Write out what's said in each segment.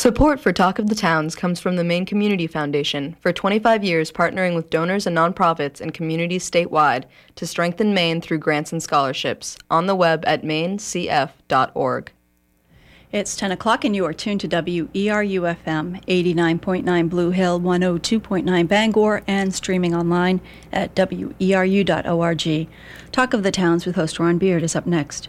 Support for Talk of the Towns comes from the Maine Community Foundation, for 25 years partnering with donors and nonprofits and communities statewide to strengthen Maine through grants and scholarships. On the web at mainecf.org. It's 10 o'clock, and you are tuned to WERU FM 89.9 Blue Hill, 102.9 Bangor, and streaming online at weru.org. Talk of the Towns with host Ron Beard is up next.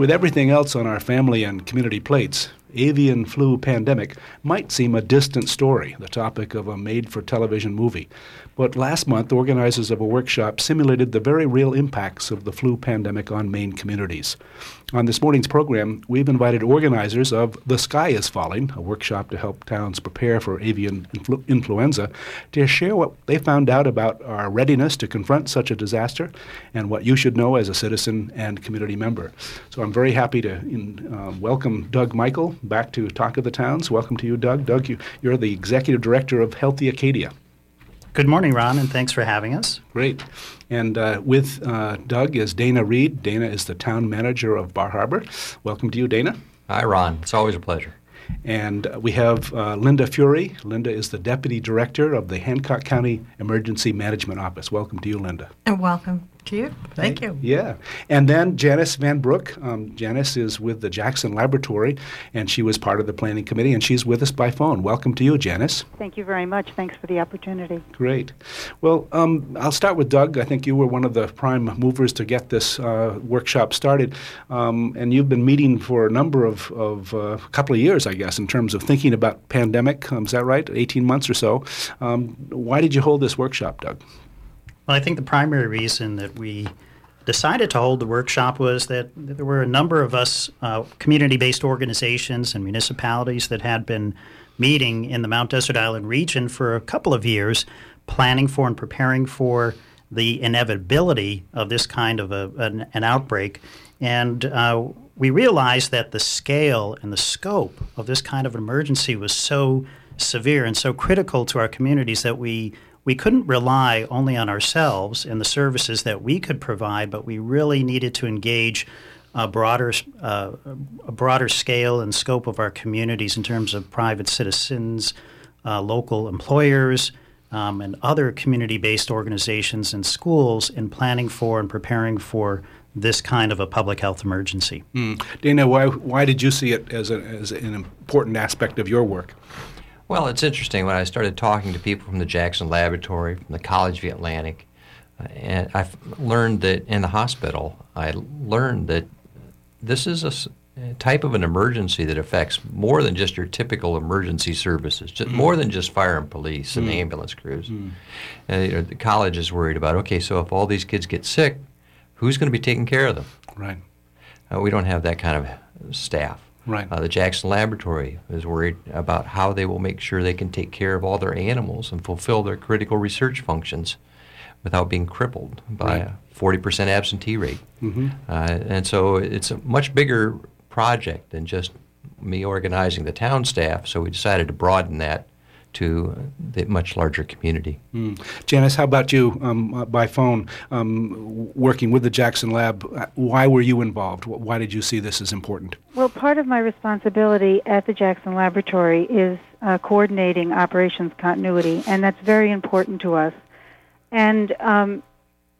With everything else on our family and community plates, avian flu pandemic might seem a distant story, the topic of a made for television movie. But last month, organizers of a workshop simulated the very real impacts of the flu pandemic on Maine communities. On this morning's program, we've invited organizers of The Sky is Falling, a workshop to help towns prepare for avian influ- influenza, to share what they found out about our readiness to confront such a disaster and what you should know as a citizen and community member. So I'm very happy to in, uh, welcome Doug Michael back to Talk of the Towns. Welcome to you, Doug. Doug, you, you're the executive director of Healthy Acadia. Good morning, Ron, and thanks for having us. Great. And uh, with uh, Doug is Dana Reed. Dana is the town manager of Bar Harbor. Welcome to you, Dana. Hi, Ron. It's always a pleasure. And we have uh, Linda Fury. Linda is the deputy director of the Hancock County Emergency Management Office. Welcome to you, Linda. And welcome to you. Thank you. Yeah. And then Janice Van Brook. Um, Janice is with the Jackson Laboratory, and she was part of the planning committee, and she's with us by phone. Welcome to you, Janice. Thank you very much. Thanks for the opportunity. Great. Well, um, I'll start with Doug. I think you were one of the prime movers to get this uh, workshop started, um, and you've been meeting for a number of, of uh, couple of years, I guess, in terms of thinking about pandemic. Um, is that right? 18 months or so. Um, why did you hold this workshop, Doug? Well, I think the primary reason that we decided to hold the workshop was that there were a number of us uh, community based organizations and municipalities that had been meeting in the Mount Desert Island region for a couple of years, planning for and preparing for the inevitability of this kind of a, an, an outbreak. And uh, we realized that the scale and the scope of this kind of emergency was so severe and so critical to our communities that we we couldn't rely only on ourselves and the services that we could provide, but we really needed to engage a broader, uh, a broader scale and scope of our communities in terms of private citizens, uh, local employers, um, and other community based organizations and schools in planning for and preparing for this kind of a public health emergency. Mm. Dana, why, why did you see it as, a, as an important aspect of your work? Well, it's interesting. When I started talking to people from the Jackson Laboratory, from the College of the Atlantic, uh, and I've learned that in the hospital, I learned that this is a, a, type of an emergency that affects more than just your typical emergency services, just mm. more than just fire and police and mm. ambulance crews. Mm. Uh, you know, the college is worried about okay, so if all these kids get sick, who's going to be taking care of them? Right. Uh, we don't have that kind of staff. Right. Uh, the Jackson Laboratory is worried about how they will make sure they can take care of all their animals and fulfill their critical research functions without being crippled by right. a 40% absentee rate. Mm-hmm. Uh, and so it's a much bigger project than just me organizing the town staff, so we decided to broaden that to the much larger community. Mm. Janice, how about you um, uh, by phone, um, working with the Jackson Lab? Uh, why were you involved? Why did you see this as important? Well, part of my responsibility at the Jackson Laboratory is uh, coordinating operations continuity, and that's very important to us. And um,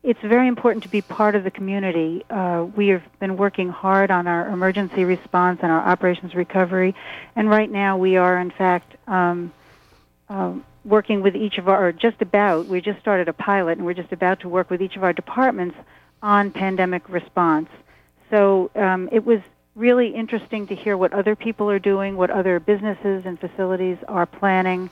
it's very important to be part of the community. Uh, we have been working hard on our emergency response and our operations recovery, and right now we are, in fact, um, um, working with each of our, or just about, we just started a pilot and we're just about to work with each of our departments on pandemic response. So um, it was really interesting to hear what other people are doing, what other businesses and facilities are planning,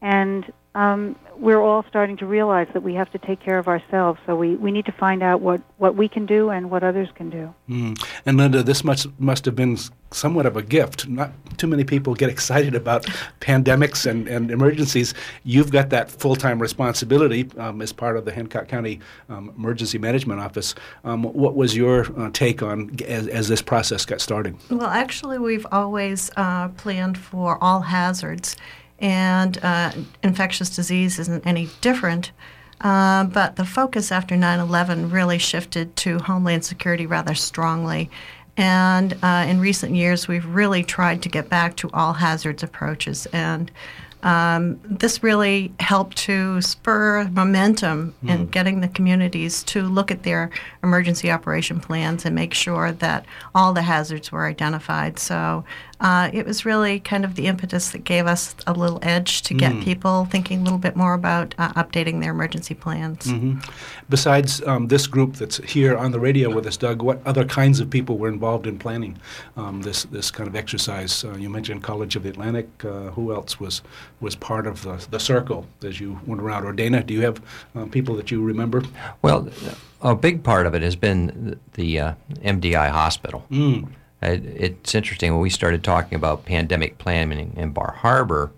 and um, we're all starting to realize that we have to take care of ourselves. So we, we need to find out what, what we can do and what others can do. Mm. And Linda, this must must have been somewhat of a gift. Not too many people get excited about pandemics and, and emergencies. You've got that full time responsibility um, as part of the Hancock County um, Emergency Management Office. Um, what was your uh, take on as, as, this process got started? Well, actually, we've always uh, planned for all hazards and uh, infectious disease isn't any different. Uh, but the focus after 9 11 really shifted to Homeland Security rather strongly. And uh, in recent years, we've really tried to get back to all hazards approaches. And um, this really helped to spur momentum mm. in hmm. getting the communities to look at their emergency operation plans and make sure that all the hazards were identified. So uh, it was really kind of the impetus that gave us a little edge to get mm. people thinking a little bit more about uh, updating their emergency plans. Mm-hmm. Besides um, this group that's here on the radio with us, Doug, what other kinds of people were involved in planning um, this this kind of exercise? Uh, you mentioned College of the Atlantic. Uh, who else was was part of the, the circle as you went around? Or Dana, do you have um, people that you remember? Well, a big part of it has been the, uh, MDI hospital. Mm. It, it's interesting when we started talking about pandemic planning in Bar Harbor.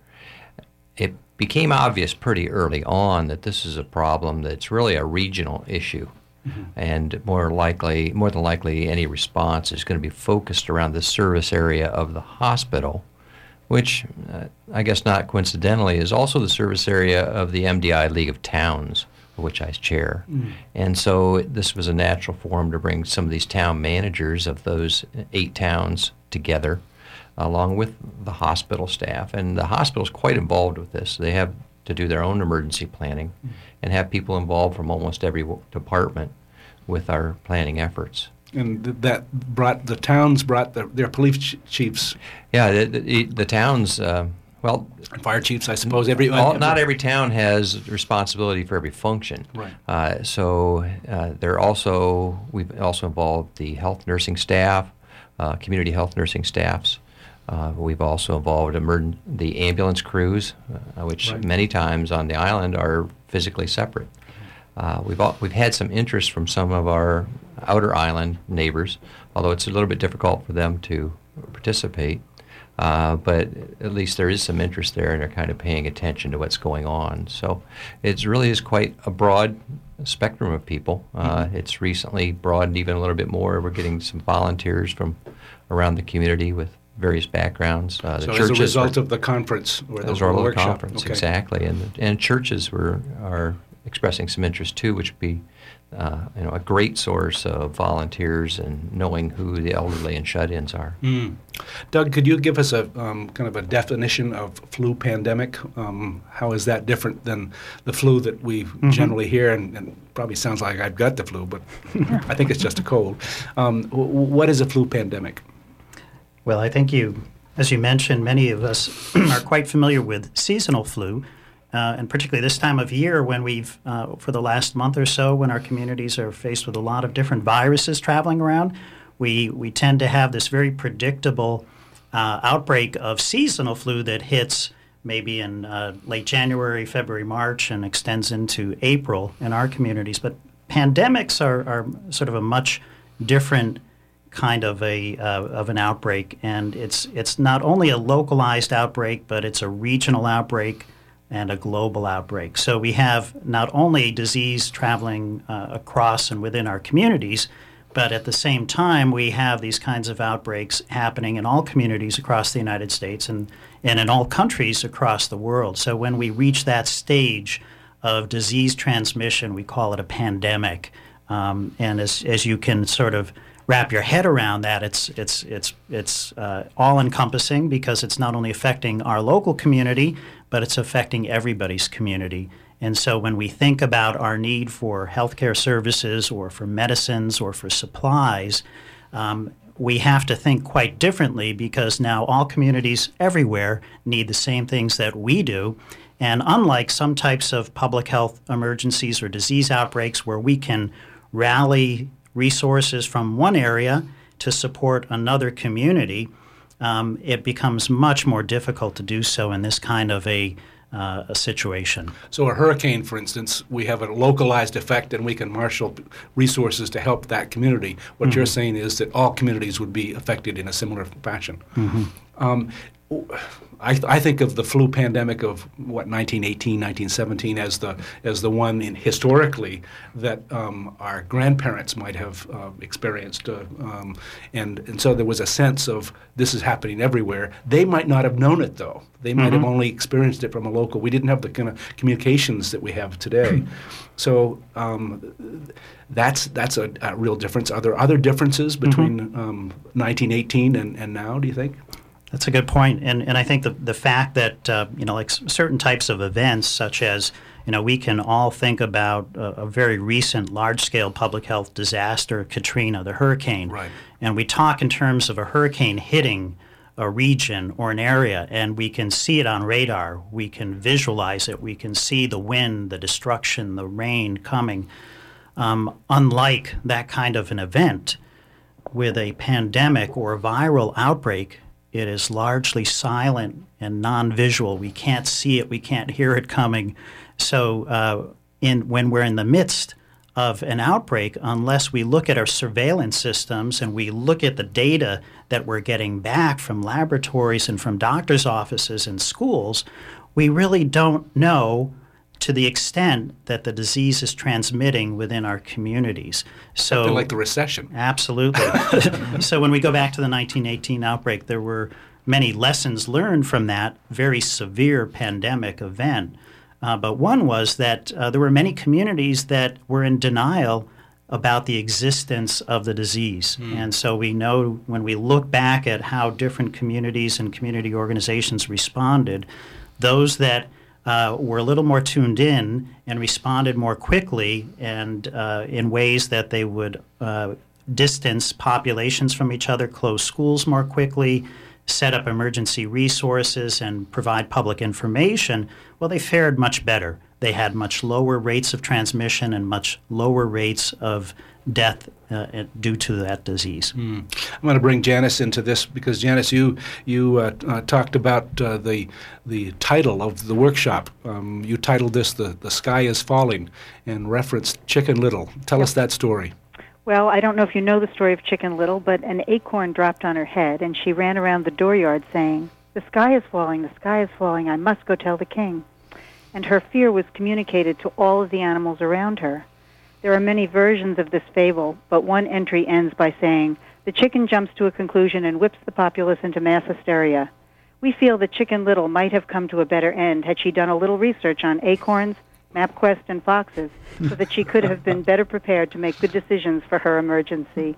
It became obvious pretty early on that this is a problem that's really a regional issue. Mm-hmm. And more likely, more than likely, any response is going to be focused around the service area of the hospital which uh, I guess not coincidentally is also the service area of the MDI League of Towns, which I chair. Mm. And so this was a natural forum to bring some of these town managers of those eight towns together, along with the hospital staff. And the hospital is quite involved with this. They have to do their own emergency planning mm. and have people involved from almost every department with our planning efforts and that brought the towns brought the, their police chiefs. Yeah, the, the, the towns. Uh, well, fire chiefs, I suppose. Every, all, not every town has responsibility for every function. Right. Uh, so uh, they're also we've also involved the health nursing staff, uh, community health nursing staffs. Uh, we've also involved emerg- the ambulance crews, uh, which right. many times on the island are physically separate. Uh, we've all, we've had some interest from some of our outer island neighbors, although it's a little bit difficult for them to participate. Uh, but at least there is some interest there, and they're kind of paying attention to what's going on. So it really is quite a broad spectrum of people. Uh, mm-hmm. It's recently broadened even a little bit more. We're getting some volunteers from around the community with various backgrounds. Uh, the so churches as a result of the conference or the, as a result of the conference, okay. exactly, and and churches were are expressing some interest too, which would be uh, you know, a great source of volunteers and knowing who the elderly and shut-ins are. Mm. Doug, could you give us a um, kind of a definition of flu pandemic? Um, how is that different than the flu that we mm-hmm. generally hear? And, and, probably sounds like I've got the flu, but I think it's just a cold. Um, w- what is a flu pandemic? Well, I think you, as you mentioned, many of us are quite familiar with seasonal flu uh, and particularly this time of year when we've, uh, for the last month or so, when our communities are faced with a lot of different viruses traveling around, we, we tend to have this very predictable uh, outbreak of seasonal flu that hits maybe in uh, late January, February, March, and extends into April in our communities. But pandemics are, are sort of a much different kind of a uh, of an outbreak, and it's it's not only a localized outbreak, but it's a regional outbreak and a global outbreak. So we have not only disease traveling uh, across and within our communities, but at the same time, we have these kinds of outbreaks happening in all communities across the United States and, and in all countries across the world. So when we reach that stage of disease transmission, we call it a pandemic. Um, and as, as you can sort of wrap your head around that, it's it's it's it's uh, all encompassing because it's not only affecting our local community, but it's affecting everybody's community. And so when we think about our need for healthcare services or for medicines or for supplies, um, we have to think quite differently because now all communities everywhere need the same things that we do. And unlike some types of public health emergencies or disease outbreaks where we can rally resources from one area to support another community, um, it becomes much more difficult to do so in this kind of a, uh, a situation. So, a hurricane, for instance, we have a localized effect and we can marshal resources to help that community. What mm-hmm. you're saying is that all communities would be affected in a similar fashion. Mm-hmm. Um, I, I, think of the flu pandemic of what 1918, 1917 as the as the one in historically that um, our grandparents might have uh, experienced, uh, um, and and so there was a sense of this is happening everywhere. They might not have known it though. They might mm-hmm. have only experienced it from a local. We didn't have the kind of communications that we have today. so um, that's that's a, a, real difference. Are there other differences between mm-hmm. 1918 um, and, and now? Do you think? That's a good point, and and I think the the fact that uh, you know like certain types of events, such as you know we can all think about a, a very recent large scale public health disaster, Katrina, the hurricane, right. and we talk in terms of a hurricane hitting a region or an area, and we can see it on radar, we can visualize it, we can see the wind, the destruction, the rain coming. Um, unlike that kind of an event, with a pandemic or a viral outbreak, it is largely silent and non-visual. We can't see it. We can't hear it coming. So, uh, in when we're in the midst of an outbreak, unless we look at our surveillance systems and we look at the data that we're getting back from laboratories and from doctors' offices and schools, we really don't know to the extent that the disease is transmitting within our communities. So, like the recession. Absolutely. so, when we go back to the 1918 outbreak, there were many lessons learned from that very severe pandemic event. Uh, but one was that uh, there were many communities that were in denial about the existence of the disease. Mm. And so we know when we look back at how different communities and community organizations responded, those that uh, were a little more tuned in and responded more quickly and uh, in ways that they would uh, distance populations from each other, close schools more quickly, set up emergency resources, and provide public information, well, they fared much better. They had much lower rates of transmission and much lower rates of death uh, due to that disease. Mm. I'm going to bring Janice into this because Janice, you you uh, uh, talked about uh, the the title of the workshop. Um, you titled this "The the Sky Is Falling" and referenced Chicken Little. Tell yep. us that story. Well, I don't know if you know the story of Chicken Little, but an acorn dropped on her head, and she ran around the dooryard saying, "The sky is falling! The sky is falling! I must go tell the king." And her fear was communicated to all of the animals around her. There are many versions of this fable, but one entry ends by saying, The chicken jumps to a conclusion and whips the populace into mass hysteria. We feel that Chicken Little might have come to a better end had she done a little research on acorns, MapQuest, and foxes so that she could have been better prepared to make good decisions for her emergency.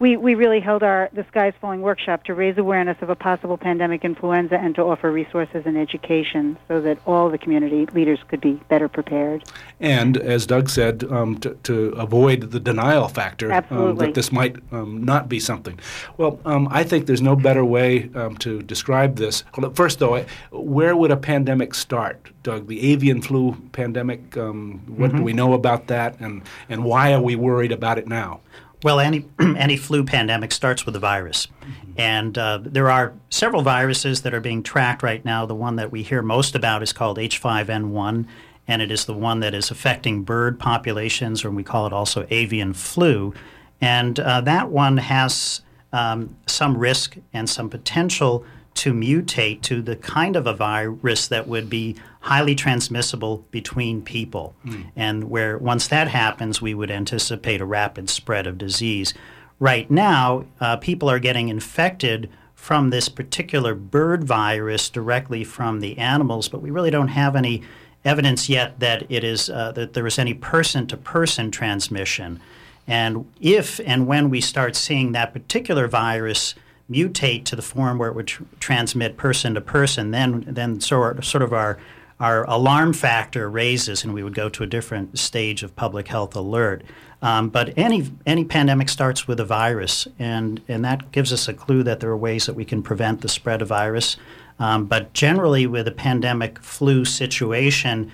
We, we really held our The Sky is Falling workshop to raise awareness of a possible pandemic influenza and to offer resources and education so that all the community leaders could be better prepared. And as Doug said, um, to, to, avoid the denial factor um, that this might um, not be something. Well, um, I think there's no better way um, to describe this. First, though, where would a pandemic start? Doug, the avian flu pandemic, um, what mm-hmm. do we know about that, and, and why are we worried about it now? Well, any, any flu pandemic starts with a virus. Mm-hmm. And uh, there are several viruses that are being tracked right now. The one that we hear most about is called H5N1, and it is the one that is affecting bird populations, or we call it also avian flu. And uh, that one has um, some risk and some potential to mutate to the kind of a virus that would be highly transmissible between people. Mm. And where once that happens, we would anticipate a rapid spread of disease. Right now, uh, people are getting infected from this particular bird virus directly from the animals, but we really don't have any evidence yet that it is uh, that there is any person-to-person transmission. And if and when we start seeing that particular virus mutate to the form where it would tr- transmit person to person, then then sort sort of our our alarm factor raises and we would go to a different stage of public health alert. Um, but any any pandemic starts with a virus, and and that gives us a clue that there are ways that we can prevent the spread of virus. Um, but generally, with a pandemic flu situation,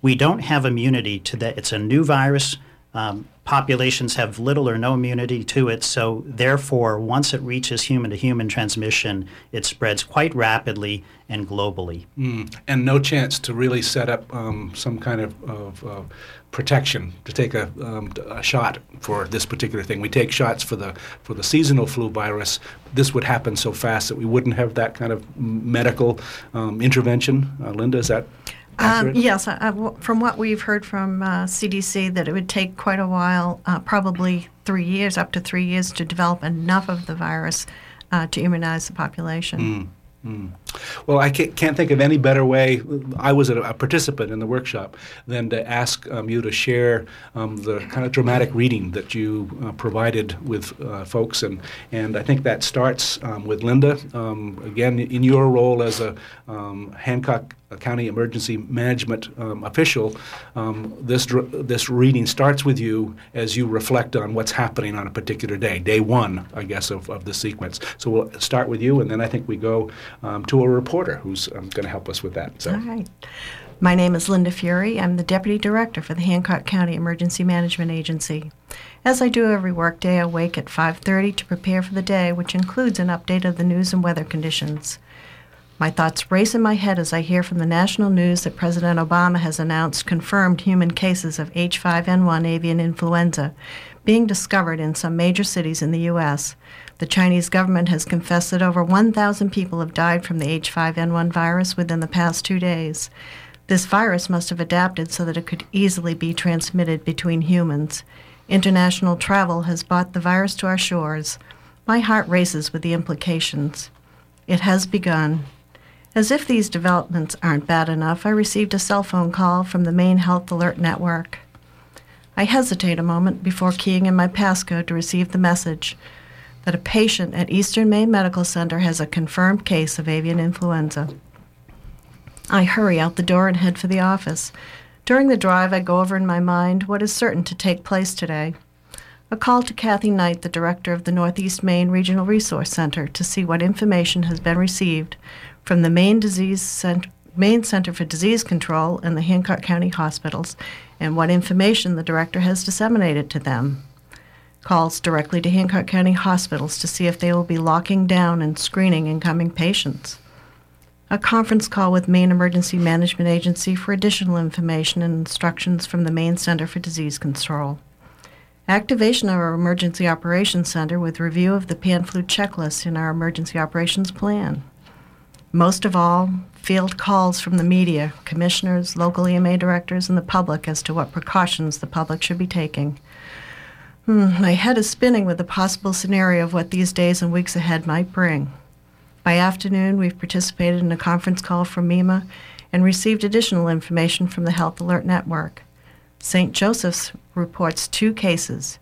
we don't have immunity to that. It's a new virus. Um, populations have little or no immunity to it, so therefore, once it reaches human to human transmission, it spreads quite rapidly and globally. Mm. And no chance to really set up um, some kind of, of uh, protection to take a, um, a, shot for this particular thing. We take shots for the for the seasonal flu virus. This would happen so fast that we wouldn't have that kind of medical um, intervention. Uh, Linda, is that um, yes, from what we've heard from uh, CDC, that it would take quite a while, uh, probably three years, up to three years, to develop enough of the virus uh, to immunize the population. Mm. Mm. Well, I can't think of any better way. I was a, participant in the workshop than to ask um, you to share um, the kind of dramatic reading that you uh, provided with uh, folks, and and I think that starts um, with Linda. Um, again, in your role as a um, Hancock County Emergency Management um, official, um, this this reading starts with you as you reflect on what's happening on a particular day, day one, I guess, of, of the sequence. So we'll start with you, and then I think we go um, to a reporter who's um, going to help us with that. So. All right. My name is Linda Fury. I'm the Deputy Director for the Hancock County Emergency Management Agency. As I do every workday, I wake at 5:30 to prepare for the day, which includes an update of the news and weather conditions. My thoughts race in my head as I hear from the national news that President Obama has announced confirmed human cases of H5N1 avian influenza being discovered in some major cities in the U.S. The Chinese government has confessed that over 1,000 people have died from the H5N1 virus within the past two days. This virus must have adapted so that it could easily be transmitted between humans. International travel has brought the virus to our shores. My heart races with the implications. It has begun. As if these developments aren't bad enough, I received a cell phone call from the Maine Health Alert Network. I hesitate a moment before keying in my passcode to receive the message that a patient at Eastern Maine Medical Center has a confirmed case of avian influenza. I hurry out the door and head for the office. During the drive, I go over in my mind what is certain to take place today. A call to Kathy Knight, the director of the Northeast Maine Regional Resource Center, to see what information has been received from the Maine Disease Maine Center for Disease Control and the Hancock County hospitals and what information the director has disseminated to them. Calls directly to Hancock County hospitals to see if they will be locking down and screening incoming patients. A conference call with Maine Emergency Management Agency for additional information and instructions from the Maine Center for Disease Control. Activation of our Emergency Operations Center with review of the pan flu checklist in our Emergency Operations Plan. Most of all, field calls from the media, commissioners, local EMA directors, and the public as to what precautions the public should be taking. Hmm, my head is spinning with the possible scenario of what these days and weeks ahead might bring. By afternoon, we've participated in a conference call from MEMA and received additional information from the Health Alert Network. St. Joseph's reports two cases,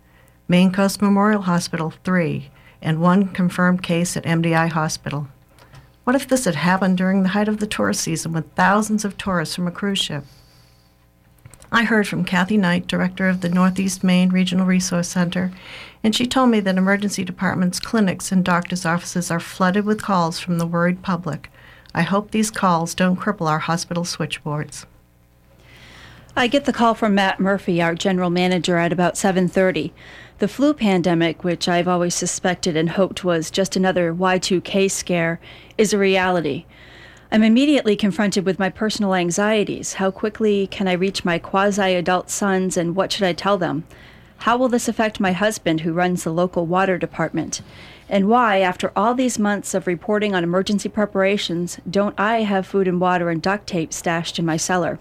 Maine Coast Memorial Hospital, three, and one confirmed case at MDI Hospital. What if this had happened during the height of the tourist season with thousands of tourists from a cruise ship? I heard from Kathy Knight, director of the Northeast Maine Regional Resource Center, and she told me that emergency departments, clinics, and doctors' offices are flooded with calls from the worried public. I hope these calls don't cripple our hospital switchboards. I get the call from Matt Murphy, our general manager, at about 7:30. The flu pandemic, which I've always suspected and hoped was just another Y2K scare, is a reality. I'm immediately confronted with my personal anxieties. How quickly can I reach my quasi adult sons, and what should I tell them? How will this affect my husband, who runs the local water department? And why, after all these months of reporting on emergency preparations, don't I have food and water and duct tape stashed in my cellar?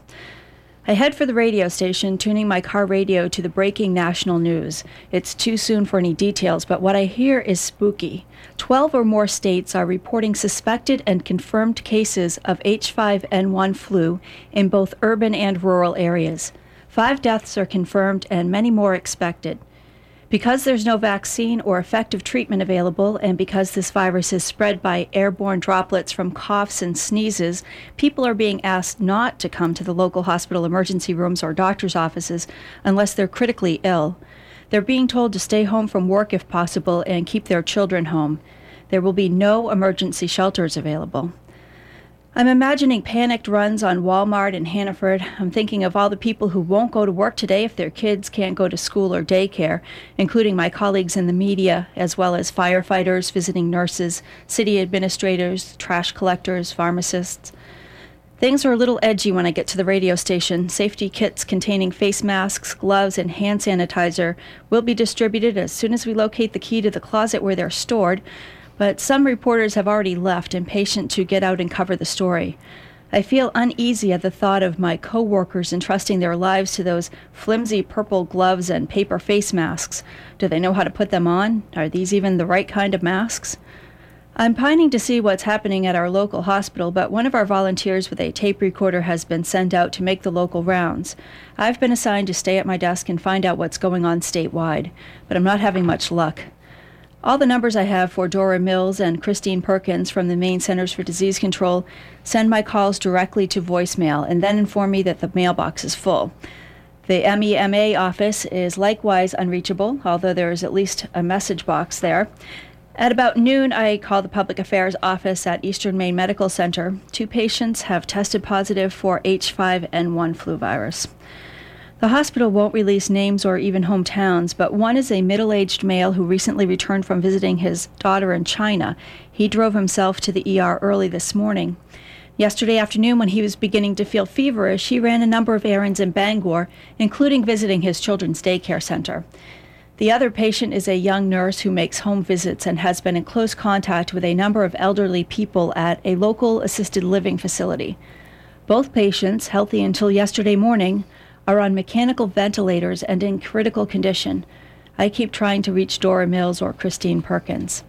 I head for the radio station, tuning my car radio to the breaking national news. It's too soon for any details, but what I hear is spooky. Twelve or more states are reporting suspected and confirmed cases of H5N1 flu in both urban and rural areas. Five deaths are confirmed and many more expected. Because there's no vaccine or effective treatment available, and because this virus is spread by airborne droplets from coughs and sneezes, people are being asked not to come to the local hospital emergency rooms or doctor's offices unless they're critically ill. They're being told to stay home from work if possible and keep their children home. There will be no emergency shelters available. I'm imagining panicked runs on Walmart in Hannaford. I'm thinking of all the people who won't go to work today if their kids can't go to school or daycare, including my colleagues in the media, as well as firefighters, visiting nurses, city administrators, trash collectors, pharmacists. Things are a little edgy when I get to the radio station. Safety kits containing face masks, gloves, and hand sanitizer will be distributed as soon as we locate the key to the closet where they're stored but some reporters have already left, impatient to get out and cover the story. I feel uneasy at the thought of my coworkers entrusting their lives to those flimsy purple gloves and paper face masks. Do they know how to put them on? Are these even the right kind of masks? I'm pining to see what's happening at our local hospital, but one of our volunteers with a tape recorder has been sent out to make the local rounds. I've been assigned to stay at my desk and find out what's going on statewide, but I'm not having much luck. All the numbers I have for Dora Mills and Christine Perkins from the Maine Centers for Disease Control send my calls directly to voicemail and then inform me that the mailbox is full. The MEMA office is likewise unreachable, although there is at least a message box there. At about noon, I call the Public Affairs office at Eastern Maine Medical Center. Two patients have tested positive for H5N1 flu virus. The hospital won't release names or even hometowns, but one is a middle aged male who recently returned from visiting his daughter in China. He drove himself to the ER early this morning. Yesterday afternoon, when he was beginning to feel feverish, he ran a number of errands in Bangor, including visiting his children's daycare center. The other patient is a young nurse who makes home visits and has been in close contact with a number of elderly people at a local assisted living facility. Both patients, healthy until yesterday morning, are on mechanical ventilators and in critical condition. I keep trying to reach Dora Mills or Christine Perkins.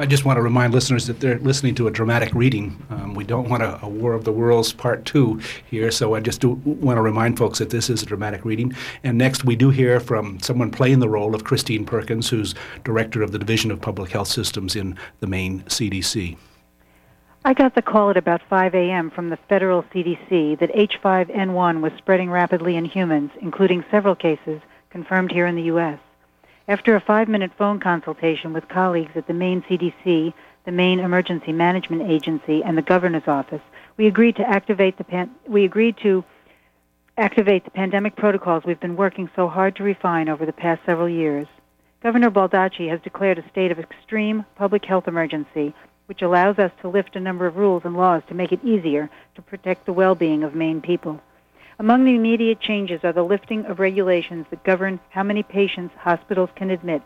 I just want to remind listeners that they're listening to a dramatic reading. Um, we don't want a, a, War of the Worlds Part 2 here, so I just do want to remind folks that this is a dramatic reading. And next, we do hear from someone playing the role of Christine Perkins, who's Director of the Division of Public Health Systems in the Maine CDC. I got the call at about 5 a.m. from the federal CDC that H5N1 was spreading rapidly in humans, including several cases confirmed here in the U.S. After a five-minute phone consultation with colleagues at the Maine CDC, the Maine Emergency Management Agency, and the governor's office, we agreed to activate the pan- we agreed to activate the pandemic protocols we've been working so hard to refine over the past several years. Governor Baldacci has declared a state of extreme public health emergency which allows us to lift a number of rules and laws to make it easier to protect the well-being of Maine people. Among the immediate changes are the lifting of regulations that govern how many patients hospitals can admit,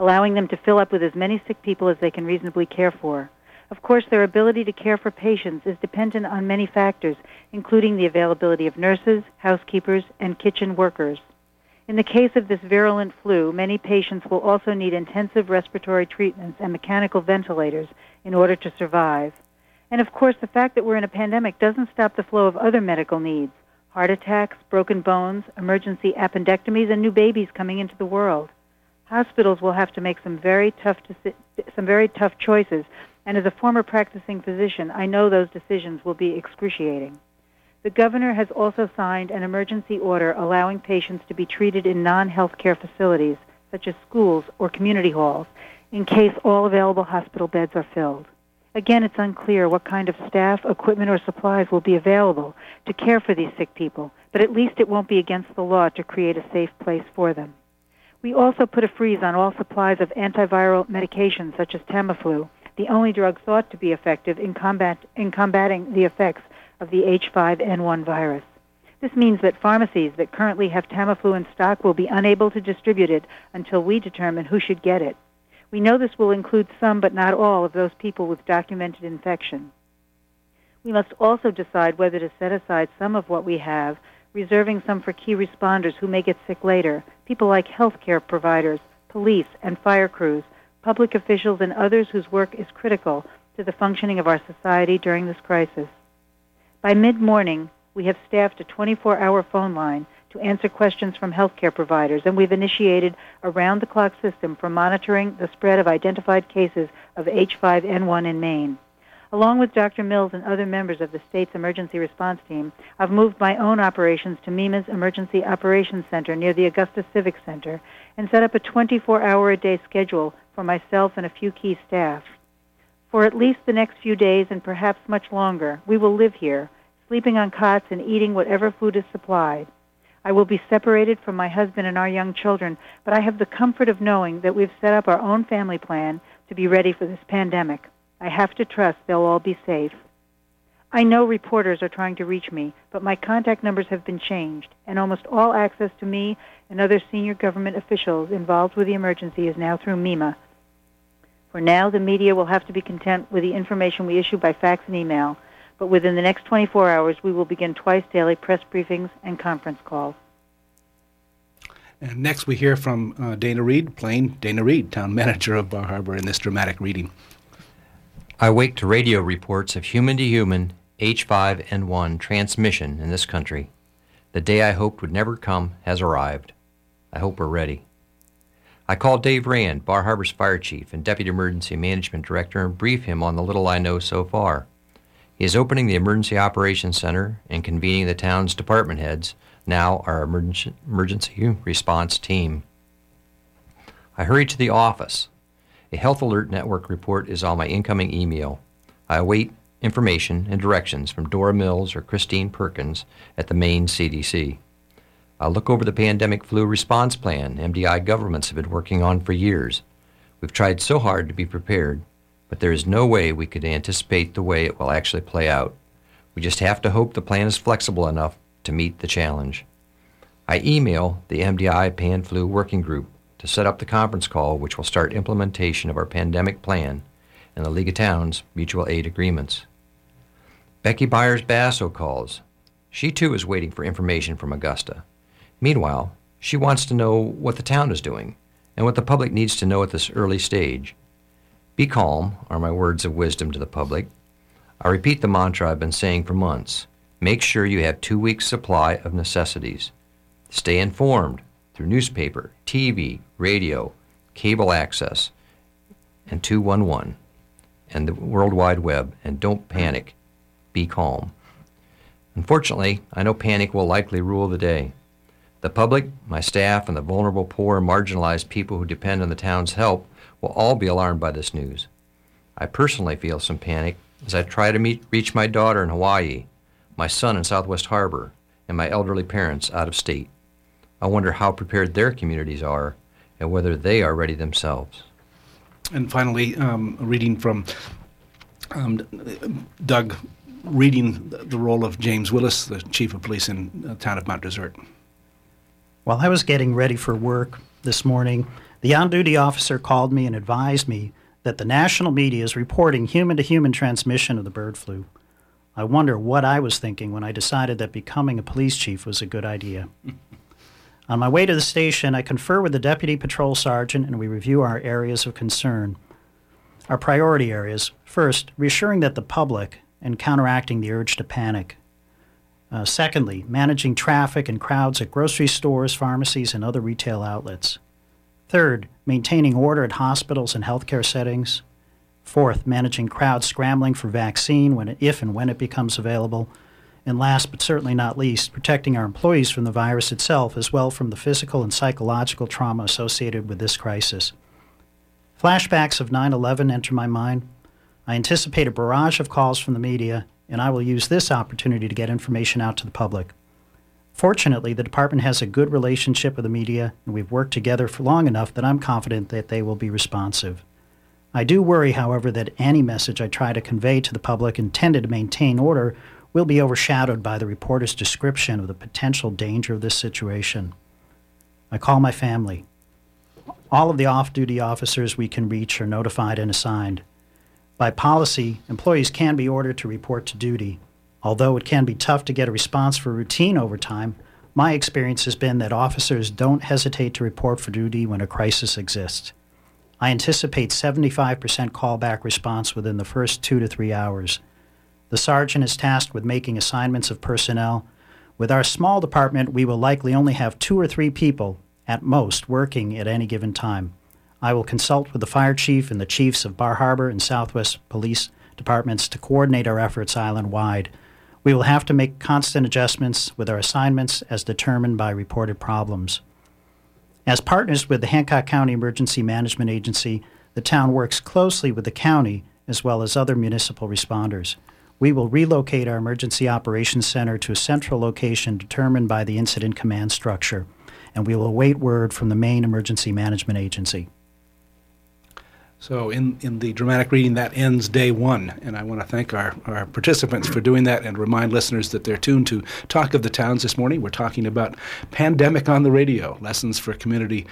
allowing them to fill up with as many sick people as they can reasonably care for. Of course, their ability to care for patients is dependent on many factors, including the availability of nurses, housekeepers, and kitchen workers. In the case of this virulent flu, many patients will also need intensive respiratory treatments and mechanical ventilators in order to survive. And of course, the fact that we're in a pandemic doesn't stop the flow of other medical needs heart attacks, broken bones, emergency appendectomies, and new babies coming into the world. Hospitals will have to make some very tough, some very tough choices, and as a former practicing physician, I know those decisions will be excruciating. The governor has also signed an emergency order allowing patients to be treated in non-healthcare facilities, such as schools or community halls, in case all available hospital beds are filled. Again, it's unclear what kind of staff, equipment, or supplies will be available to care for these sick people, but at least it won't be against the law to create a safe place for them. We also put a freeze on all supplies of antiviral medications such as Tamiflu, the only drug thought to be effective in, combat, in combating the effects of the H5N1 virus. This means that pharmacies that currently have Tamiflu in stock will be unable to distribute it until we determine who should get it. We know this will include some but not all of those people with documented infection. We must also decide whether to set aside some of what we have, reserving some for key responders who may get sick later, people like healthcare providers, police and fire crews, public officials, and others whose work is critical to the functioning of our society during this crisis. By mid-morning, we have staffed a 24-hour phone line to answer questions from healthcare providers, and we've initiated a round-the-clock system for monitoring the spread of identified cases of H5N1 in Maine. Along with Dr. Mills and other members of the state's emergency response team, I've moved my own operations to MEMA's Emergency Operations Center near the Augusta Civic Center and set up a 24-hour-a-day schedule for myself and a few key staff. For at least the next few days and perhaps much longer, we will live here, sleeping on cots and eating whatever food is supplied. I will be separated from my husband and our young children, but I have the comfort of knowing that we've set up our own family plan to be ready for this pandemic. I have to trust they'll all be safe. I know reporters are trying to reach me, but my contact numbers have been changed, and almost all access to me and other senior government officials involved with the emergency is now through MEMA. For now, the media will have to be content with the information we issue by fax and email, but within the next 24 hours, we will begin twice daily press briefings and conference calls. And next, we hear from uh, Dana Reed, plain Dana Reed, town manager of Bar Harbor, in this dramatic reading. I wake to radio reports of human to human H5N1 transmission in this country. The day I hoped would never come has arrived. I hope we're ready. I called Dave Rand, Bar Harbor's fire chief and deputy emergency management director, and brief him on the little I know so far. He is opening the Emergency Operations Center and convening the town's department heads, now our emergency response team. I hurry to the office. A Health Alert Network report is on my incoming email. I await information and directions from Dora Mills or Christine Perkins at the Maine CDC. I'll look over the pandemic flu response plan MDI governments have been working on for years. We've tried so hard to be prepared, but there is no way we could anticipate the way it will actually play out. We just have to hope the plan is flexible enough to meet the challenge. I email the MDI Pan Flu Working Group to set up the conference call which will start implementation of our pandemic plan and the League of Towns mutual aid agreements. Becky Byers Basso calls. She too is waiting for information from Augusta. Meanwhile, she wants to know what the town is doing and what the public needs to know at this early stage. Be calm are my words of wisdom to the public. I repeat the mantra I've been saying for months. Make sure you have two weeks' supply of necessities. Stay informed through newspaper, TV, radio, cable access, and 211, and the World Wide Web, and don't panic. Be calm. Unfortunately, I know panic will likely rule the day. The public, my staff, and the vulnerable, poor, and marginalized people who depend on the town's help will all be alarmed by this news. I personally feel some panic as I try to meet, reach my daughter in Hawaii, my son in Southwest Harbor, and my elderly parents out of state. I wonder how prepared their communities are and whether they are ready themselves. And finally, um, a reading from um, Doug reading the role of James Willis, the chief of police in the town of Mount Desert. While I was getting ready for work this morning, the on duty officer called me and advised me that the national media is reporting human to human transmission of the bird flu. I wonder what I was thinking when I decided that becoming a police chief was a good idea. On my way to the station, I confer with the deputy patrol sergeant and we review our areas of concern. Our priority areas first, reassuring that the public and counteracting the urge to panic. Uh, secondly, managing traffic and crowds at grocery stores, pharmacies, and other retail outlets. Third, maintaining order at hospitals and healthcare settings. Fourth, managing crowds scrambling for vaccine when, if and when it becomes available. And last but certainly not least, protecting our employees from the virus itself as well from the physical and psychological trauma associated with this crisis. Flashbacks of 9 11 enter my mind. I anticipate a barrage of calls from the media, and I will use this opportunity to get information out to the public. Fortunately, the department has a good relationship with the media, and we've worked together for long enough that I'm confident that they will be responsive. I do worry, however, that any message I try to convey to the public intended to maintain order will be overshadowed by the reporter's description of the potential danger of this situation. I call my family. All of the off duty officers we can reach are notified and assigned. By policy, employees can be ordered to report to duty. Although it can be tough to get a response for routine overtime, my experience has been that officers don't hesitate to report for duty when a crisis exists. I anticipate 75% callback response within the first two to three hours. The sergeant is tasked with making assignments of personnel. With our small department, we will likely only have two or three people at most working at any given time. I will consult with the fire chief and the chiefs of Bar Harbor and Southwest police departments to coordinate our efforts island wide. We will have to make constant adjustments with our assignments as determined by reported problems. As partners with the Hancock County Emergency Management Agency, the town works closely with the county as well as other municipal responders. We will relocate our Emergency Operations Center to a central location determined by the Incident Command Structure, and we will await word from the Maine Emergency Management Agency. So, in, in the dramatic reading, that ends day one. And I want to thank our, our participants for doing that and remind listeners that they're tuned to Talk of the Towns this morning. We're talking about pandemic on the radio, lessons for community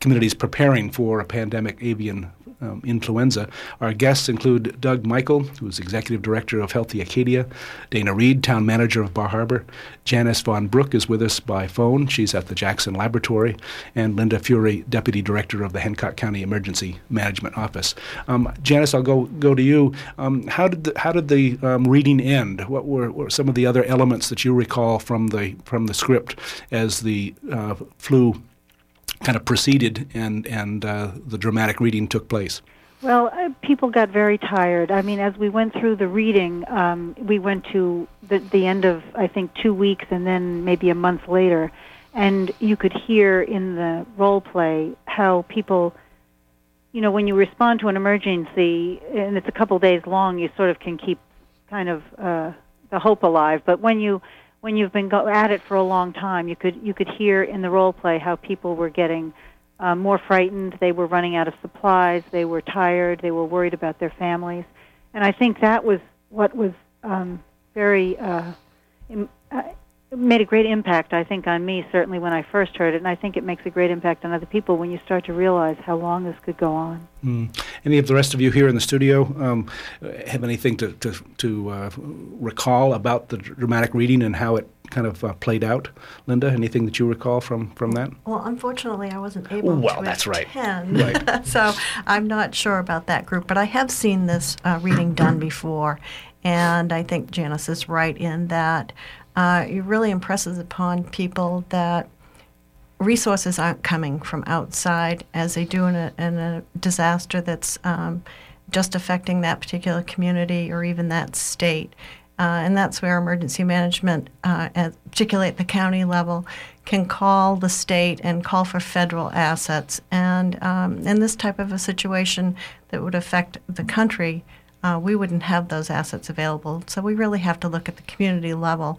communities preparing for a pandemic avian um, influenza. Our guests include Doug Michael, who is Executive Director of Healthy Acadia, Dana Reed, Town Manager of Bar Harbor, Janice Von Brook is with us by phone. She's at the Jackson Laboratory, and Linda Fury, Deputy Director of the Hancock County Emergency Management Office. Um, Janice, I'll go go to you. Um, how did the, how did the um, reading end? What were, were, some of the other elements that you recall from the from the script as the uh, flu kind of proceeded and and uh, the dramatic reading took place? Well, uh, people got very tired. I mean, as we went through the reading, um, we went to the, the end of I think two weeks, and then maybe a month later, and you could hear in the role play how people, you know, when you respond to an emergency and it's a couple days long, you sort of can keep kind of uh, the hope alive. But when you when you've been go- at it for a long time, you could you could hear in the role play how people were getting uh, more frightened. They were running out of supplies. They were tired. They were worried about their families, and I think that was what was um, very uh, uh, made a great impact. I think on me certainly when I first heard it, and I think it makes a great impact on other people when you start to realize how long this could go on. Mm. Any of the rest of you here in the studio um, have anything to to, to uh, recall about the dramatic reading and how it kind of uh, played out. Linda, anything that you recall from, from that? Well, unfortunately, I wasn't able well, to that's attend. Right. right. so I'm not sure about that group, but I have seen this uh, reading done before. And I think Janice is right in that uh, it really impresses upon people that resources aren't coming from outside as they do in a, in a disaster that's um, just affecting that particular community or even that state. Uh, and that's where emergency management, uh, at, particularly at the county level, can call the state and call for federal assets. And um, in this type of a situation that would affect the country, uh, we wouldn't have those assets available. So we really have to look at the community level.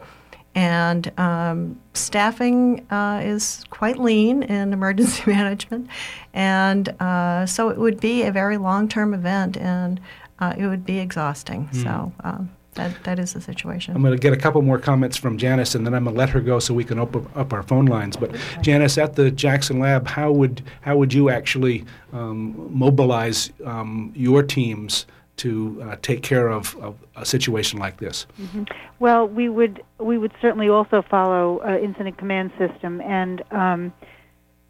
And um, staffing uh, is quite lean in emergency management. And uh, so it would be a very long term event and uh, it would be exhausting. Mm. So um, that, that is the situation. I'm going to get a couple more comments from Janice, and then I'm going to let her go so we can open up our phone lines. But Janice, at the Jackson Lab, how would how would you actually um, mobilize um, your teams to uh, take care of, of, a situation like this? Mm-hmm. Well, we would we would certainly also follow uh, incident command system, and um,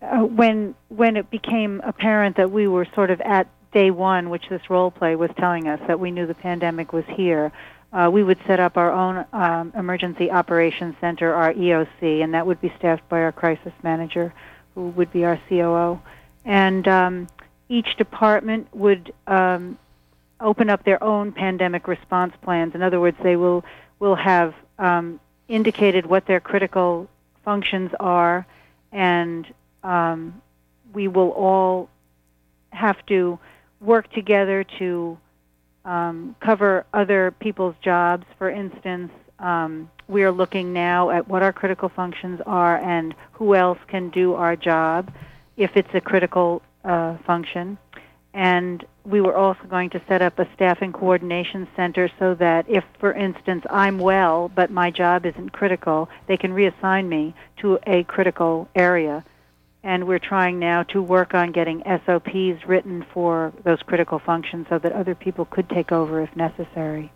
uh, when when it became apparent that we were sort of at day one, which this role play was telling us that we knew the pandemic was here. Uh, we would set up our own um, emergency operations center, our EOC, and that would be staffed by our crisis manager, who would be our COO. And um, each department would um, open up their own pandemic response plans. In other words, they will will have um, indicated what their critical functions are, and um, we will all have to work together to um, cover other people's jobs. For instance, um, we are looking now at what our critical functions are and who else can do our job if it's a critical uh, function. And we were also going to set up a staffing coordination center so that if, for instance, I'm well but my job isn't critical, they can reassign me to a critical area. And we're trying now to work on getting SOPs written for those critical functions so that other people could take over if necessary.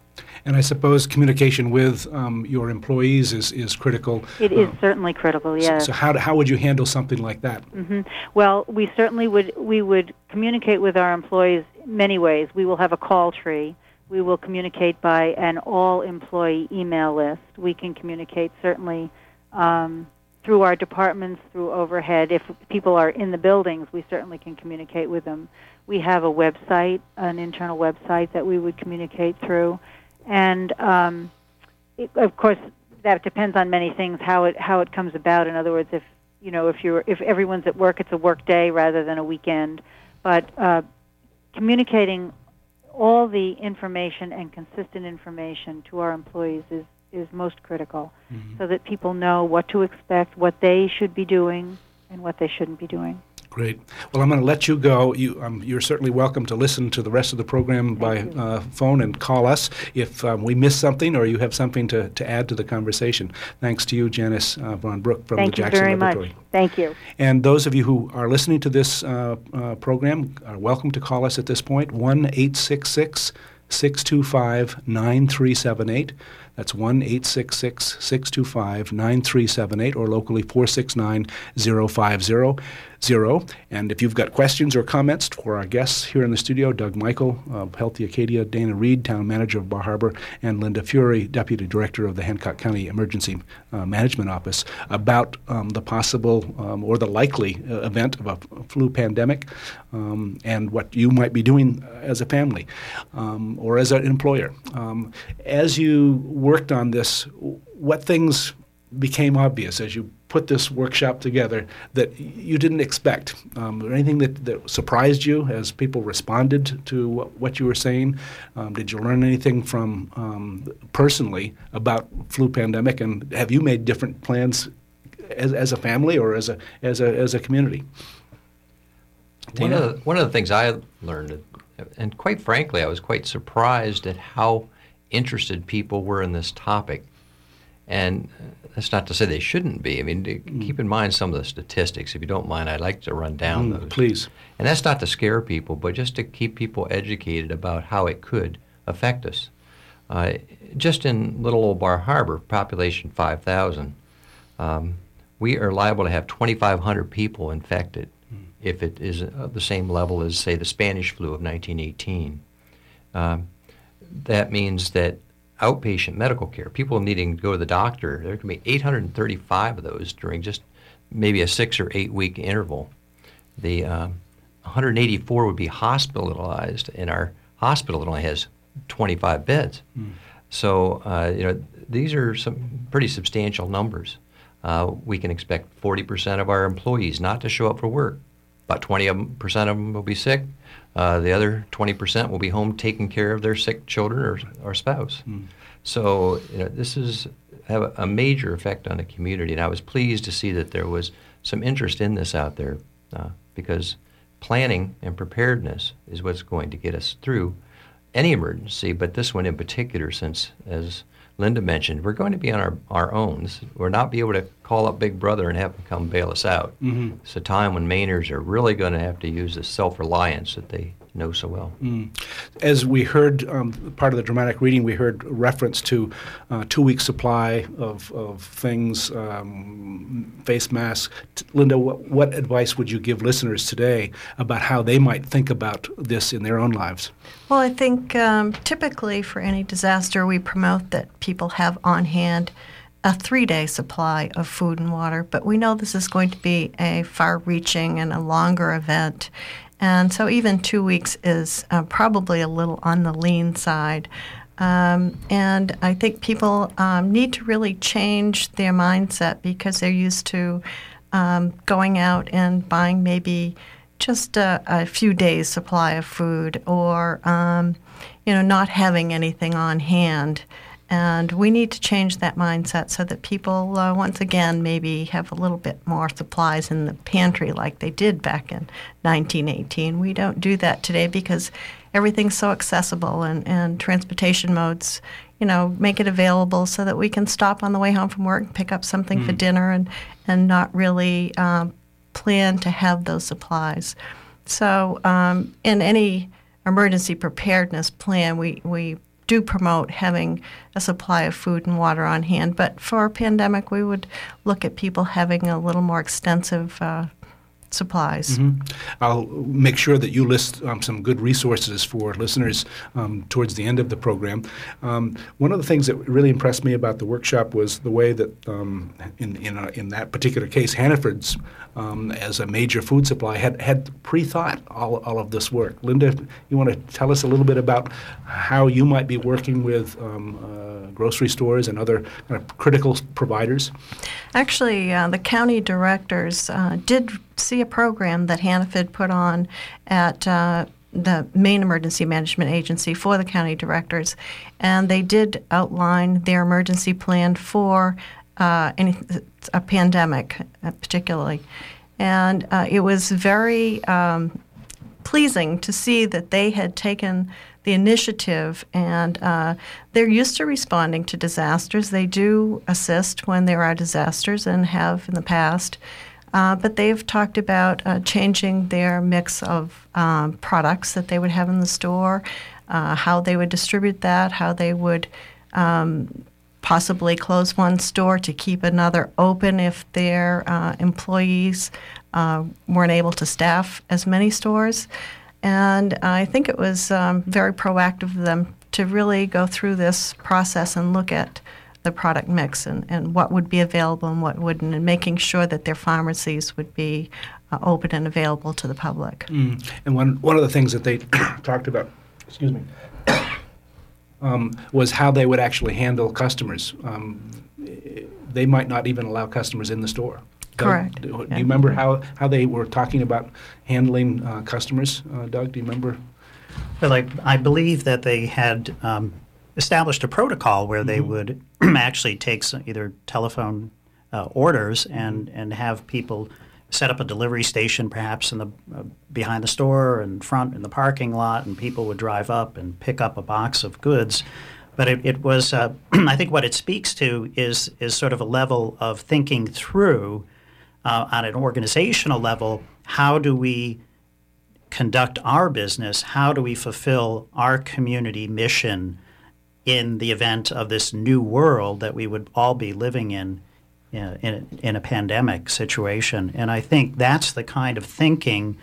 And I suppose communication with um, your employees is, is critical. It is uh, certainly critical, yes. So, so, how, how would you handle something like that? Mm-hmm. Well, we certainly would we would communicate with our employees many ways. We will have a call tree. We will communicate by an all employee email list. We can communicate certainly um, through our departments, through overhead. If people are in the buildings, we certainly can communicate with them. We have a website, an internal website that we would communicate through, and um, it, of course that depends on many things how it how it comes about. In other words, if you know if you're if everyone's at work, it's a work day rather than a weekend. But uh, communicating all the information and consistent information to our employees is is most critical, mm-hmm. so that people know what to expect, what they should be doing, and what they shouldn't be doing. Great. Well, I'm going to let you go. You, um, you're certainly welcome to listen to the rest of the program by uh, phone and call us if um, we miss something or you have something to, to add to the conversation. Thanks to you, Janice uh, Von Brook from Thank the Jackson very Laboratory. Much. Thank you. And those of you who are listening to this uh, uh program are welcome to call us at this point 1 866 625 9378. That's 1 866 625 9378 or locally 469 050 zero. And if you've got questions or comments for our guests here in the studio, Doug Michael of Healthy Acadia, Dana Reed, Town Manager of Bar Harbor, and Linda Fury, Deputy Director of the Hancock County Emergency uh, Management Office, about um, the possible um, or the likely uh, event of a flu pandemic um, and what you might be doing as a family um, or as an employer. Um, as you worked on this, what things became obvious as you put this workshop together that you didn't expect? Um, or anything that, that surprised you as people responded to what, what you were saying? Um, did you learn anything from um, personally about flu pandemic? And have you made different plans as, as a family or as a as a as a community? One of, the, one of the things I learned, and quite frankly, I was quite surprised at how interested people were in this topic. And that's not to say they shouldn't be. I mean, mm. keep in mind some of the statistics. If you don't mind, I'd like to run down mm, those. Please. And that's not to scare people, but just to keep people educated about how it could affect us. Uh, just in little old Bar Harbor, population 5,000, um, we are liable to have 2,500 people infected mm. if it is uh, the same level as, say, the Spanish flu of 1918. Um, that means that outpatient medical care, people needing to go to the doctor, there can be 835 of those during just maybe a six or eight week interval. The um, 184 would be hospitalized, and our hospital that only has 25 beds. Mm. So, uh, you know, these are some pretty substantial numbers. Uh, we can expect 40% of our employees not to show up for work. About 20% of them will be sick. Uh, the other 20% will be home taking care of their sick children or, or spouse. Mm. So you know, this is have a, a, major effect on the community, and I was pleased to see that there was some interest in this out there uh, because planning and preparedness is what's going to get us through any emergency, but this one in particular, since as Linda mentioned, we're going to be on our, our own. We're not be able to call up Big Brother and have him come bail us out. Mm-hmm. It's a time when Mainers are really going to have to use the self-reliance that they know so well. Mm. As we heard um, part of the dramatic reading, we heard reference to uh, two week supply of, of things, um, face masks. Linda, what, what advice would you give listeners today about how they might think about this in their own lives? Well, I think um, typically for any disaster, we promote that people have on hand a three day supply of food and water, but we know this is going to be a far reaching and a longer event. And so even two weeks is uh, probably a little on the lean side. Um, and I think people um, need to really change their mindset because they're used to um, going out and buying maybe just a, a, few days' supply of food or, um, you know, not having anything on hand. And we need to change that mindset so that people, uh, once again, maybe have a little bit more supplies in the pantry like they did back in 1918. We don't do that today because everything's so accessible and, and transportation modes, you know, make it available so that we can stop on the way home from work and pick up something mm. for dinner and, and not really um, plan to have those supplies. So, um, in any emergency preparedness plan, we, we do promote having a supply of food and water on hand. But for a pandemic, we would look at people having a little more extensive uh, supplies. Mm-hmm. I'll make sure that you list um, some good resources for listeners um, towards the end of the program. Um, one of the things that really impressed me about the workshop was the way that, um, in in, a, in that particular case, Hannaford's um, as a major food supply had had pre-thought all, all of this work. Linda, you want to tell us a little bit about how you might be working with um, uh, grocery stores and other kind of critical providers? Actually, uh, the county directors uh, did see a program that Hannaford put on at uh, the Maine Emergency Management Agency for the county directors, and they did outline their emergency plan for uh, any, a pandemic, uh, particularly. And uh, it was very um, pleasing to see that they had taken the initiative and uh, they're used to responding to disasters. They do assist when there are disasters and have in the past. Uh, but they've talked about uh, changing their mix of um, products that they would have in the store, uh, how they would distribute that, how they would um, possibly close one store to keep another open if their uh, employees uh, weren't able to staff as many stores. And I think it was um, very proactive of them to really go through this process and look at the product mix and, and what would be available and what wouldn't, and making sure that their pharmacies would be uh, open and available to the public. Mm. And one, one of the things that they talked about, excuse me, um, was how they would actually handle customers. Um, they might not even allow customers in the store. Doug, Correct. Do, do Yeah. you remember how, how they were talking about handling uh, customers, uh, Doug? Do you remember? Well, I, I believe that they had um, established a protocol where they would actually take some, either telephone uh, orders and, and have people set up a delivery station perhaps in the uh, behind the store and front in the parking lot, and people would drive up and pick up a box of goods. But it, it was, uh, I think, what it speaks to is is sort of a level of thinking through uh, on an organizational level. How do we conduct our business? How do we fulfill our community mission in the event of this new world that we would all be living in uh, in, in a pandemic situation? And I think that's the kind of thinking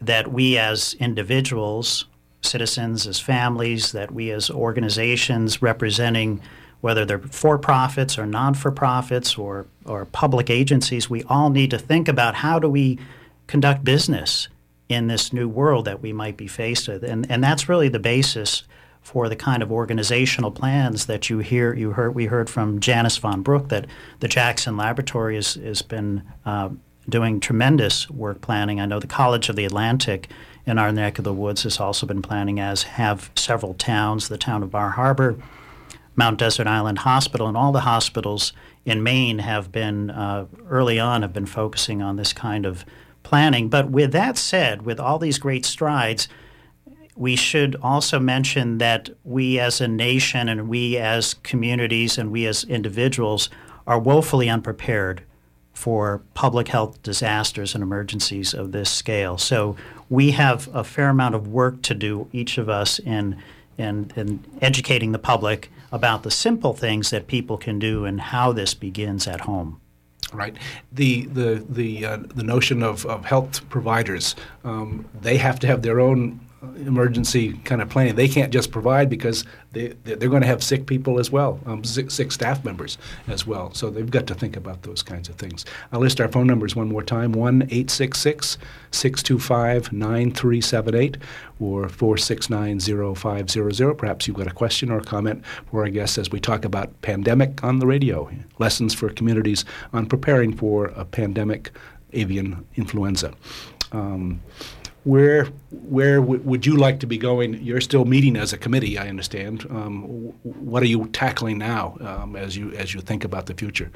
that we as individuals, citizens, as families, that we as organizations representing whether they're for profits or non for profits or, or public agencies, we all need to think about how do we conduct business in this new world that we might be faced with. And, and that's really the basis for the kind of organizational plans that you hear you heard we heard from Janice von Brook that the Jackson Laboratory has, has been uh, doing tremendous work planning. I know the College of the Atlantic in our neck of the woods has also been planning, as have several towns, the town of Bar Harbor, Mount Desert Island Hospital, and all the hospitals in Maine have been uh, early on have been focusing on this kind of planning. But with that said, with all these great strides, we should also mention that we as a nation and we as communities and we as individuals are woefully unprepared for public health disasters and emergencies of this scale. So we have a fair amount of work to do, each of us, in, in, in educating the public about the simple things that people can do and how this begins at home. Right. The the the uh, the notion of, of health providers, um, they have to have their own emergency kind of planning. They can't just provide because they they're going to have sick people as well, um, sick, staff members as well. So they've got to think about those kinds of things. I'll list our phone numbers one more time: one eight six six six two five nine three seven eight or four six nine zero five zero zero. Perhaps you've got a question or a comment for our guests as we talk about pandemic on the radio, lessons for communities on preparing for a pandemic avian influenza. Um, where where w- would you like to be going? You're still meeting as a committee, I understand. Um, w- what are you tackling now um, as you as you think about the future?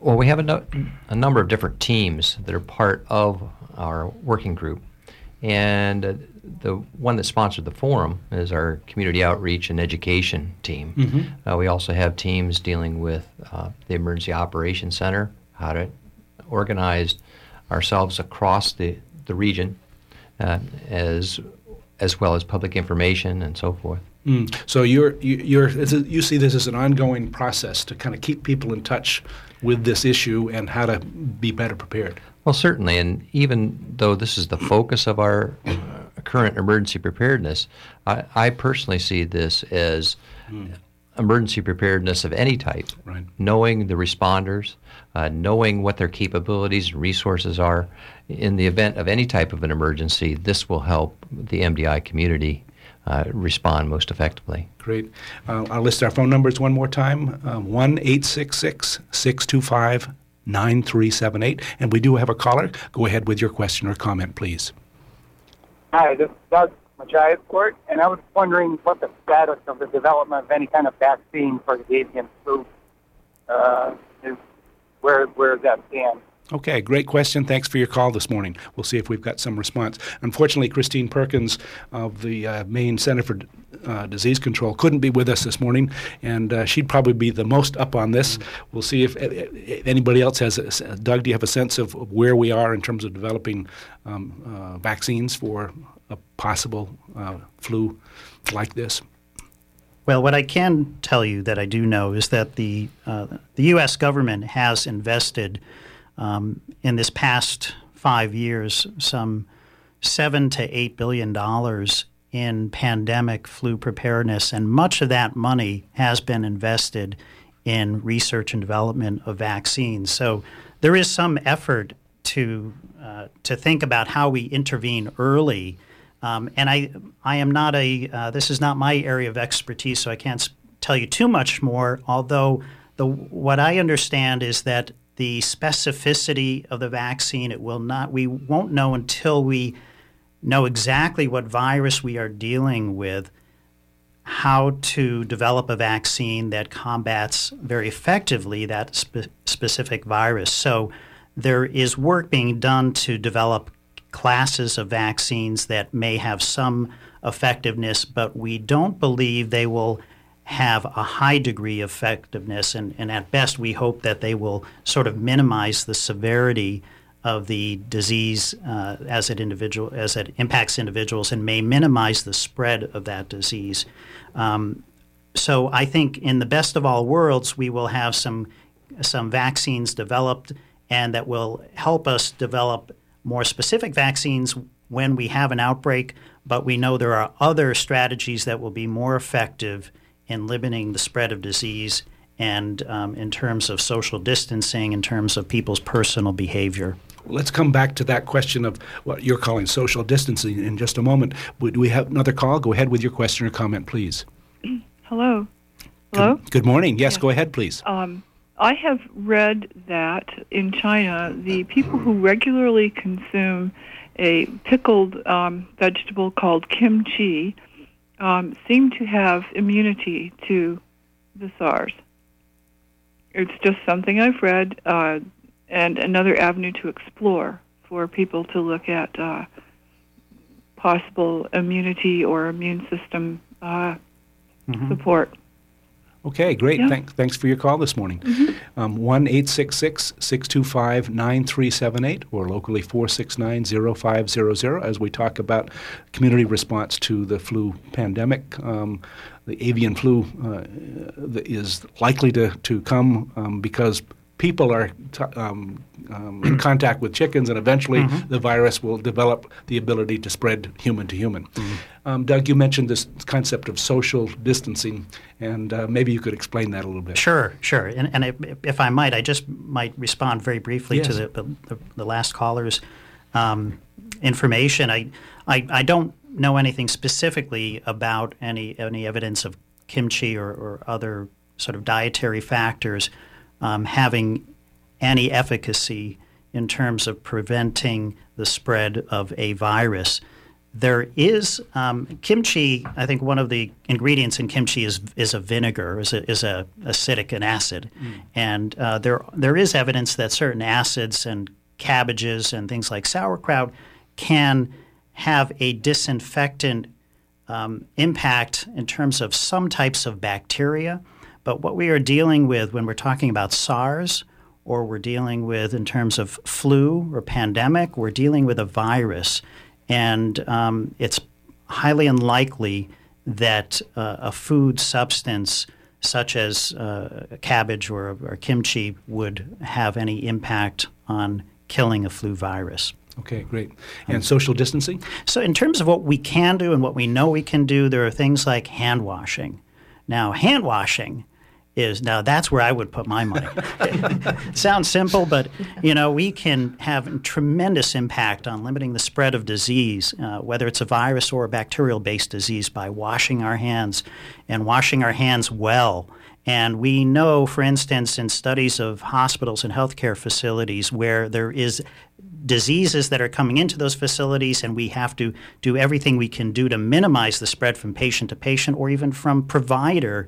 Well, we have a, no, a number of different teams that are part of our working group. And uh, the one that sponsored the forum is our community outreach and education team. Uh, we also have teams dealing with uh, the Emergency Operations Center, how to organize ourselves across the, the region, uh, as, as well as public information and so forth. Mm. So you're you, you're you see this as an ongoing process to kind of keep people in touch with this issue and how to be better prepared. Well, certainly, and even though this is the focus of our uh, current emergency preparedness, I, I, personally see this as mm. Emergency preparedness of any type. Right. Knowing the responders, uh, knowing what their capabilities and resources are, in the event of any type of an emergency, this will help the MDI community uh, respond most effectively. Great. Uh, I'll list our phone numbers one more time uh, 1 866 625 9378. And we do have a caller. Go ahead with your question or comment, please. Hi, this is Doug Machiasport, and I was wondering what the status of the development of any kind of vaccine for the avian flu uh, is, where, where that stands. Okay, great question. Thanks for your call this morning. We'll see if we've got some response. Unfortunately, Christine Perkins of the uh, Maine Center for uh, Disease Control couldn't be with us this morning, and uh, she'd probably be the most up on this. We'll see if, if anybody else has. A, Doug, do you have a sense of where we are in terms of developing um, uh, vaccines for a possible uh, flu like this? Well, what I can tell you that I do know is that the uh, the U.S. government has invested um, in this past five years, some seven to eight billion dollars in pandemic flu preparedness, and much of that money has been invested in research and development of vaccines. So there is some effort to uh, to think about how we intervene early. Um, and I I am not a uh, this is not my area of expertise, so I can't tell you too much more. Although the what I understand is that the specificity of the vaccine. It will not. We won't know until we know exactly what virus we are dealing with, how to develop a vaccine that combats very effectively that spe- specific virus. So there is work being done to develop classes of vaccines that may have some effectiveness, but we don't believe they will have a high degree of effectiveness, and, and at best, we hope that they will sort of minimize the severity of the disease uh, as it individual as it impacts individuals, and may minimize the spread of that disease. Um, so, I think in the best of all worlds, we will have some some vaccines developed, and that will help us develop more specific vaccines when we have an outbreak. But we know there are other strategies that will be more effective in limiting the spread of disease and um, in terms of social distancing, in terms of people's personal behavior. Let's come back to that question of what you're calling social distancing in just a moment. Would we have another call? Go ahead with your question or comment, please. Hello. Hello. Good, good morning. Yes, yes, go ahead, please. Um, I have read that in China, the people who regularly consume a pickled um, vegetable called kimchi um, seem to have immunity to the SARS. It's just something I've read, uh, and another avenue to explore for people to look at uh, possible immunity or immune system uh, mm-hmm. support. Okay, great. Yeah. Thank, thanks for your call this morning. Mm-hmm. Um, 1 866 625 9378 or locally 469 0500 as we talk about community response to the flu pandemic. Um, the avian flu uh, is likely to, to come um, because people are t- um, um, in contact with chickens, and eventually mm-hmm. the virus will develop the ability to spread human to human. Mm-hmm. Um, Doug, you mentioned this concept of social distancing, and uh, maybe you could explain that a little bit. Sure, sure. And, and if, if, I might, I just might respond very briefly yes. to the, the, the, last caller's um, information. I, I, I don't know anything specifically about any any evidence of kimchi or, or other sort of dietary factors um, having any efficacy in terms of preventing the spread of a virus. There is um, kimchi. I think one of the ingredients in kimchi is is a vinegar, is a, is a acidic an acid, mm. and uh, there there is evidence that certain acids and cabbages and things like sauerkraut can have a disinfectant um, impact in terms of some types of bacteria. But what we are dealing with when we're talking about SARS or we're dealing with in terms of flu or pandemic, we're dealing with a virus. And um, it's highly unlikely that uh, a food substance such as uh, cabbage or, or kimchi, would have any impact on killing a flu virus. Okay, great. And social distancing? So, in terms of what we can do and what we know we can do, there are things like hand washing. Now, hand washing is now that's where I would put my money. Sounds simple, but you know we can have tremendous impact on limiting the spread of disease, uh, whether it's a virus or a bacterial-based disease, by washing our hands and washing our hands well. And we know, for instance, in studies of hospitals and healthcare facilities where there is diseases that are coming into those facilities, and we have to do everything we can do to minimize the spread from patient to patient or even from provider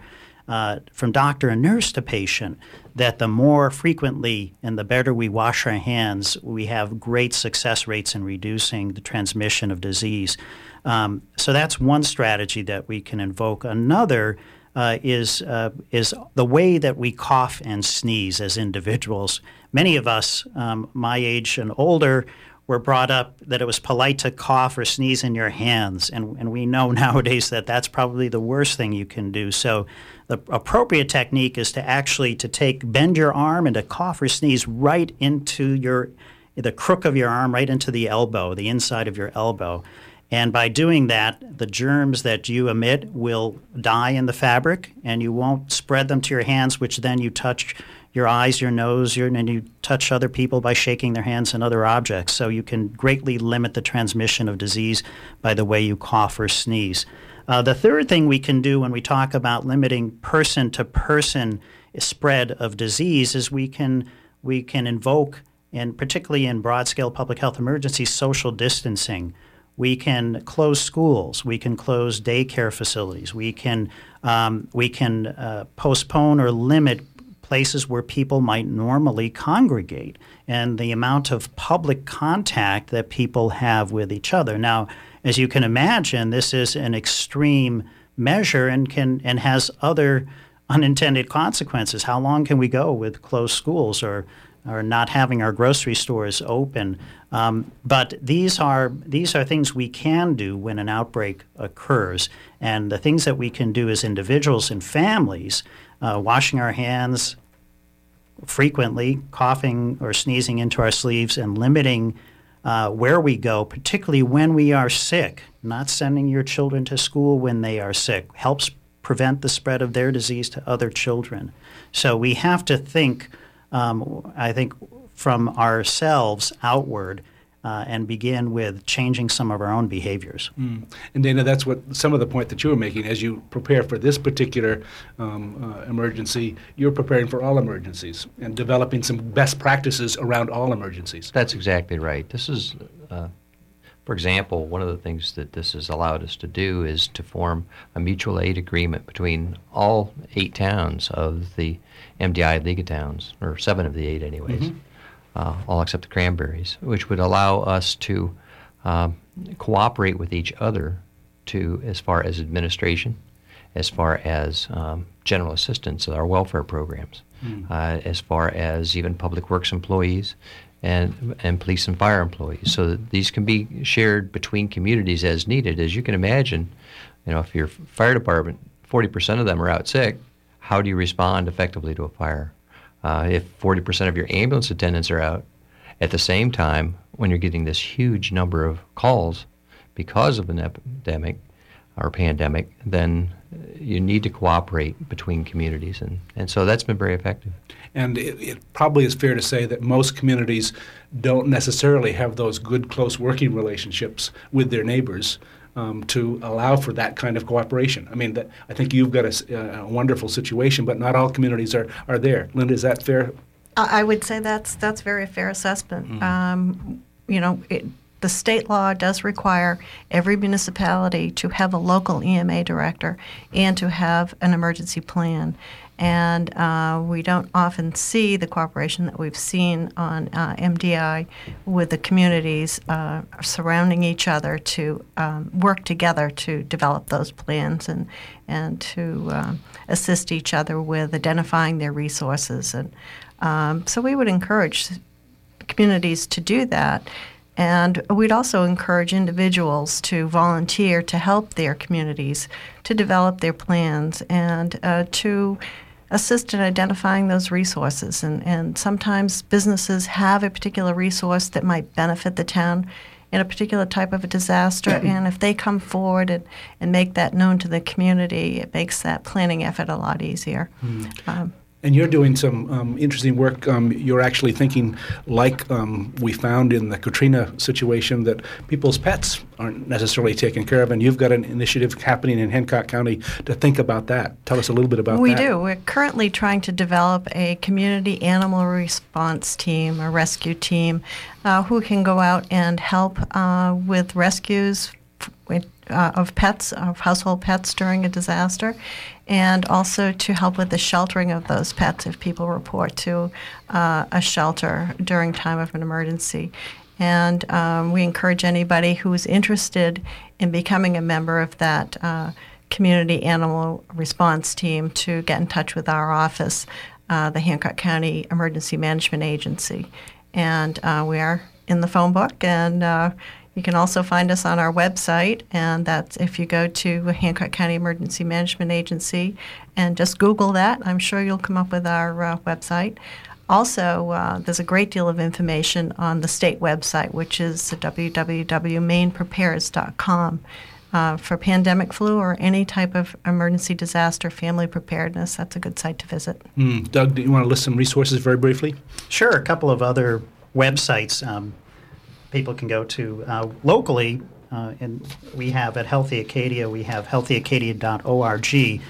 uh, from doctor and nurse to patient that the more frequently and the better we wash our hands, we have great success rates in reducing the transmission of disease. Um, so that's one strategy that we can invoke. Another uh, is uh, is the way that we cough and sneeze as individuals. Many of us, um, my age and older, were brought up that it was polite to cough or sneeze in your hands, and, and we know nowadays that that's probably the worst thing you can do. So the appropriate technique is to actually to take bend your arm and to cough or sneeze right into your the crook of your arm, right into the elbow, the inside of your elbow. And by doing that, the germs that you emit will die in the fabric, and you won't spread them to your hands, which then you touch your eyes, your nose, your, and you touch other people by shaking their hands and other objects. So you can greatly limit the transmission of disease by the way you cough or sneeze. Uh, the third thing we can do when we talk about limiting person to person spread of disease is we can we can invoke, and particularly in broad scale public health emergencies, social distancing. We can close schools. We can close daycare facilities. We can um, we can uh, postpone or limit places where people might normally congregate and the amount of public contact that people have with each other. Now, as you can imagine, this is an extreme measure and can and has other unintended consequences. How long can we go with closed schools or or not having our grocery stores open? Um, but these are these are things we can do when an outbreak occurs, and the things that we can do as individuals and families uh, washing our hands frequently, coughing or sneezing into our sleeves, and limiting uh, where we go, particularly when we are sick. Not sending your children to school when they are sick helps prevent the spread of their disease to other children. So we have to think, um, I think, from ourselves outward uh, and begin with changing some of our own behaviors. Mm. And Dana, that's what some of the point that you were making as you prepare for this particular um, uh, emergency. You're preparing for all emergencies and developing some best practices around all emergencies. That's exactly right. This is, uh, for example, one of the things that this has allowed us to do is to form a mutual aid agreement between all eight towns of the MDI League of Towns, or seven of the eight, anyways. Mm-hmm uh, all except the cranberries, which would allow us to um, cooperate with each other to as far as administration, as far as um, general assistance of our welfare programs, mm. uh, as far as even public works employees and and police and fire employees. So these can be shared between communities as needed. As you can imagine, you know, if your fire department, forty percent of them are out sick, how do you respond effectively to a fire? Uh, if 40% of your ambulance attendants are out, at the same time, when you're getting this huge number of calls because of an epidemic or pandemic, then you need to cooperate between communities. And, and so that's been very effective. And it, it, probably is fair to say that most communities don't necessarily have those good, close working relationships with their neighbors um, to allow for that kind of cooperation. I mean, that, I think you've got a, a, wonderful situation, but not all communities are, are there. Linda, is that fair? I would say that's that's very fair assessment. Mm-hmm. Um, you know, it, the state law does require every municipality to have a local EMA director and to have an emergency plan and uh, we don't often see the cooperation that we've seen on uh, MDI with the communities uh, surrounding each other to um, work together to develop those plans and and to um, assist each other with identifying their resources. And um, so we would encourage communities to do that. And we'd also encourage individuals to volunteer to help their communities to develop their plans and uh, to assist in identifying those resources. And, and sometimes businesses have a particular resource that might benefit the town in a particular type of a disaster. and if they come forward and, and make that known to the community, it makes that planning effort a lot easier. Mm. Um, and you're doing some um, interesting work. Um, you're actually thinking, like um, we found in the Katrina situation, that people's pets aren't necessarily taken care of, and you've got an initiative happening in Hancock County to think about that. Tell us a little bit about we that. We do. We're currently trying to develop a community animal response team, a rescue team, uh, who can go out and help uh, with rescues with, uh, of pets, of household pets during a disaster, and also to help with the sheltering of those pets if people report to uh, a shelter during time of an emergency. And um, we encourage anybody who is interested in becoming a member of that uh, community animal response team to get in touch with our office, uh, the Hancock County Emergency Management Agency. And uh, we are in the phone book and uh, you can also find us on our website, and that's if you go to Hancock County Emergency Management Agency and just Google that, I'm sure you'll come up with our uh, website. Also, uh, there's a great deal of information on the state website, which is www.maineprepares.com. Uh, for pandemic flu or any type of emergency disaster family preparedness, that's a good site to visit. Mm. Doug, do you want to list some resources very briefly? Sure. A couple of other websites. Um, people can go to uh, locally. Uh, and we have at Healthy Acadia, we have healthyacadia.org,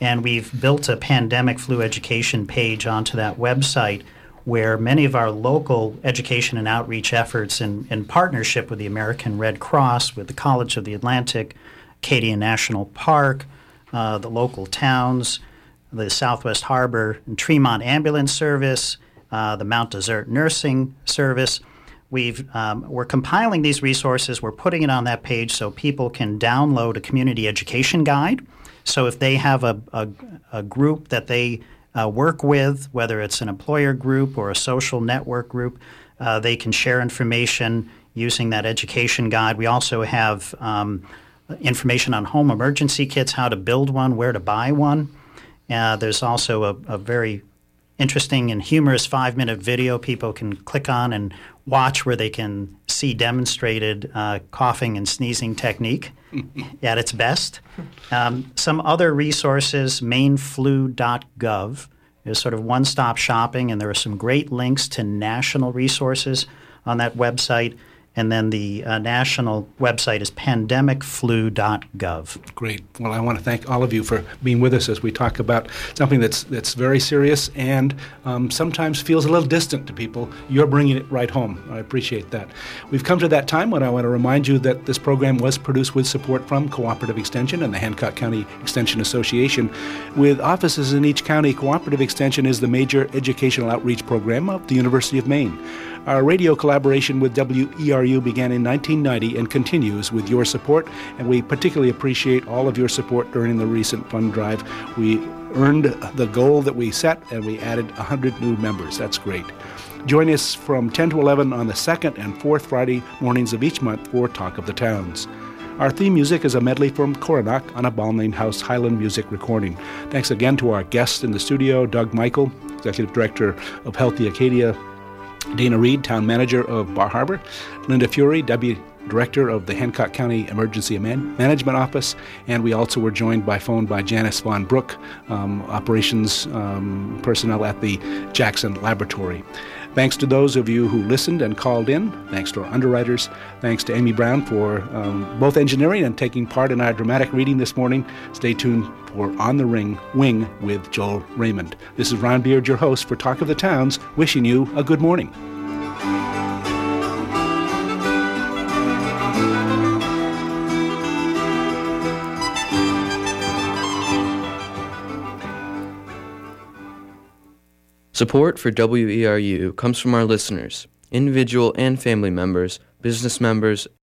and we've built a pandemic flu education page onto that website where many of our local education and outreach efforts in, in partnership with the American Red Cross, with the College of the Atlantic, Acadia National Park, uh, the local towns, the Southwest Harbor and Tremont Ambulance Service, uh, the Mount Desert Nursing Service – We've, um, we're compiling these resources. We're putting it on that page so people can download a community education guide. So if they have a, a, a group that they uh, work with, whether it's an employer group or a social network group, uh, they can share information using that education guide. We also have um, information on home emergency kits, how to build one, where to buy one. Uh, there's also a, a very interesting and humorous five minute video people can click on and watch where they can see demonstrated uh, coughing and sneezing technique at its best. Um, some other resources, maineflu.gov is sort of one stop shopping, and there are some great links to national resources on that website. And then the uh, national website is pandemicflu.gov. Great. Well, I want to thank all of you for being with us as we talk about something that's that's very serious and um, sometimes feels a little distant to people. You're bringing it right home. I appreciate that. We've come to that time when I want to remind you that this program was produced with support from Cooperative Extension and the Hancock County Extension Association. With offices in each county, Cooperative Extension is the major educational outreach program of the University of Maine. Our radio collaboration with WERU began in 1990 and continues with your support, and we particularly appreciate all of your support during the recent fund drive. We earned the goal that we set, and we added 100 new members. That's great. Join us from 10 to 11 on the second and fourth Friday mornings of each month for Talk of the Towns. Our theme music is a medley from Coronach on a Balmain House Highland music recording. Thanks again to our guests in the studio, Doug Michael, Executive Director of Healthy Acadia Dana Reed, Town Manager of Bar Harbor, Linda Fury, Deputy Director of the Hancock County Emergency Man- Management Office, and we also were joined by phone by Janice Von Brook, um, Operations um, personnel at the Jackson Laboratory. Thanks to those of you who listened and called in. Thanks to our underwriters. Thanks to Amy Brown for um, both engineering and taking part in our dramatic reading this morning. Stay tuned for On the Ring Wing with Joel Raymond. This is Ron Beard, your host for Talk of the Towns, wishing you a good morning. Support for WERU comes from our listeners, individual and family members, business members,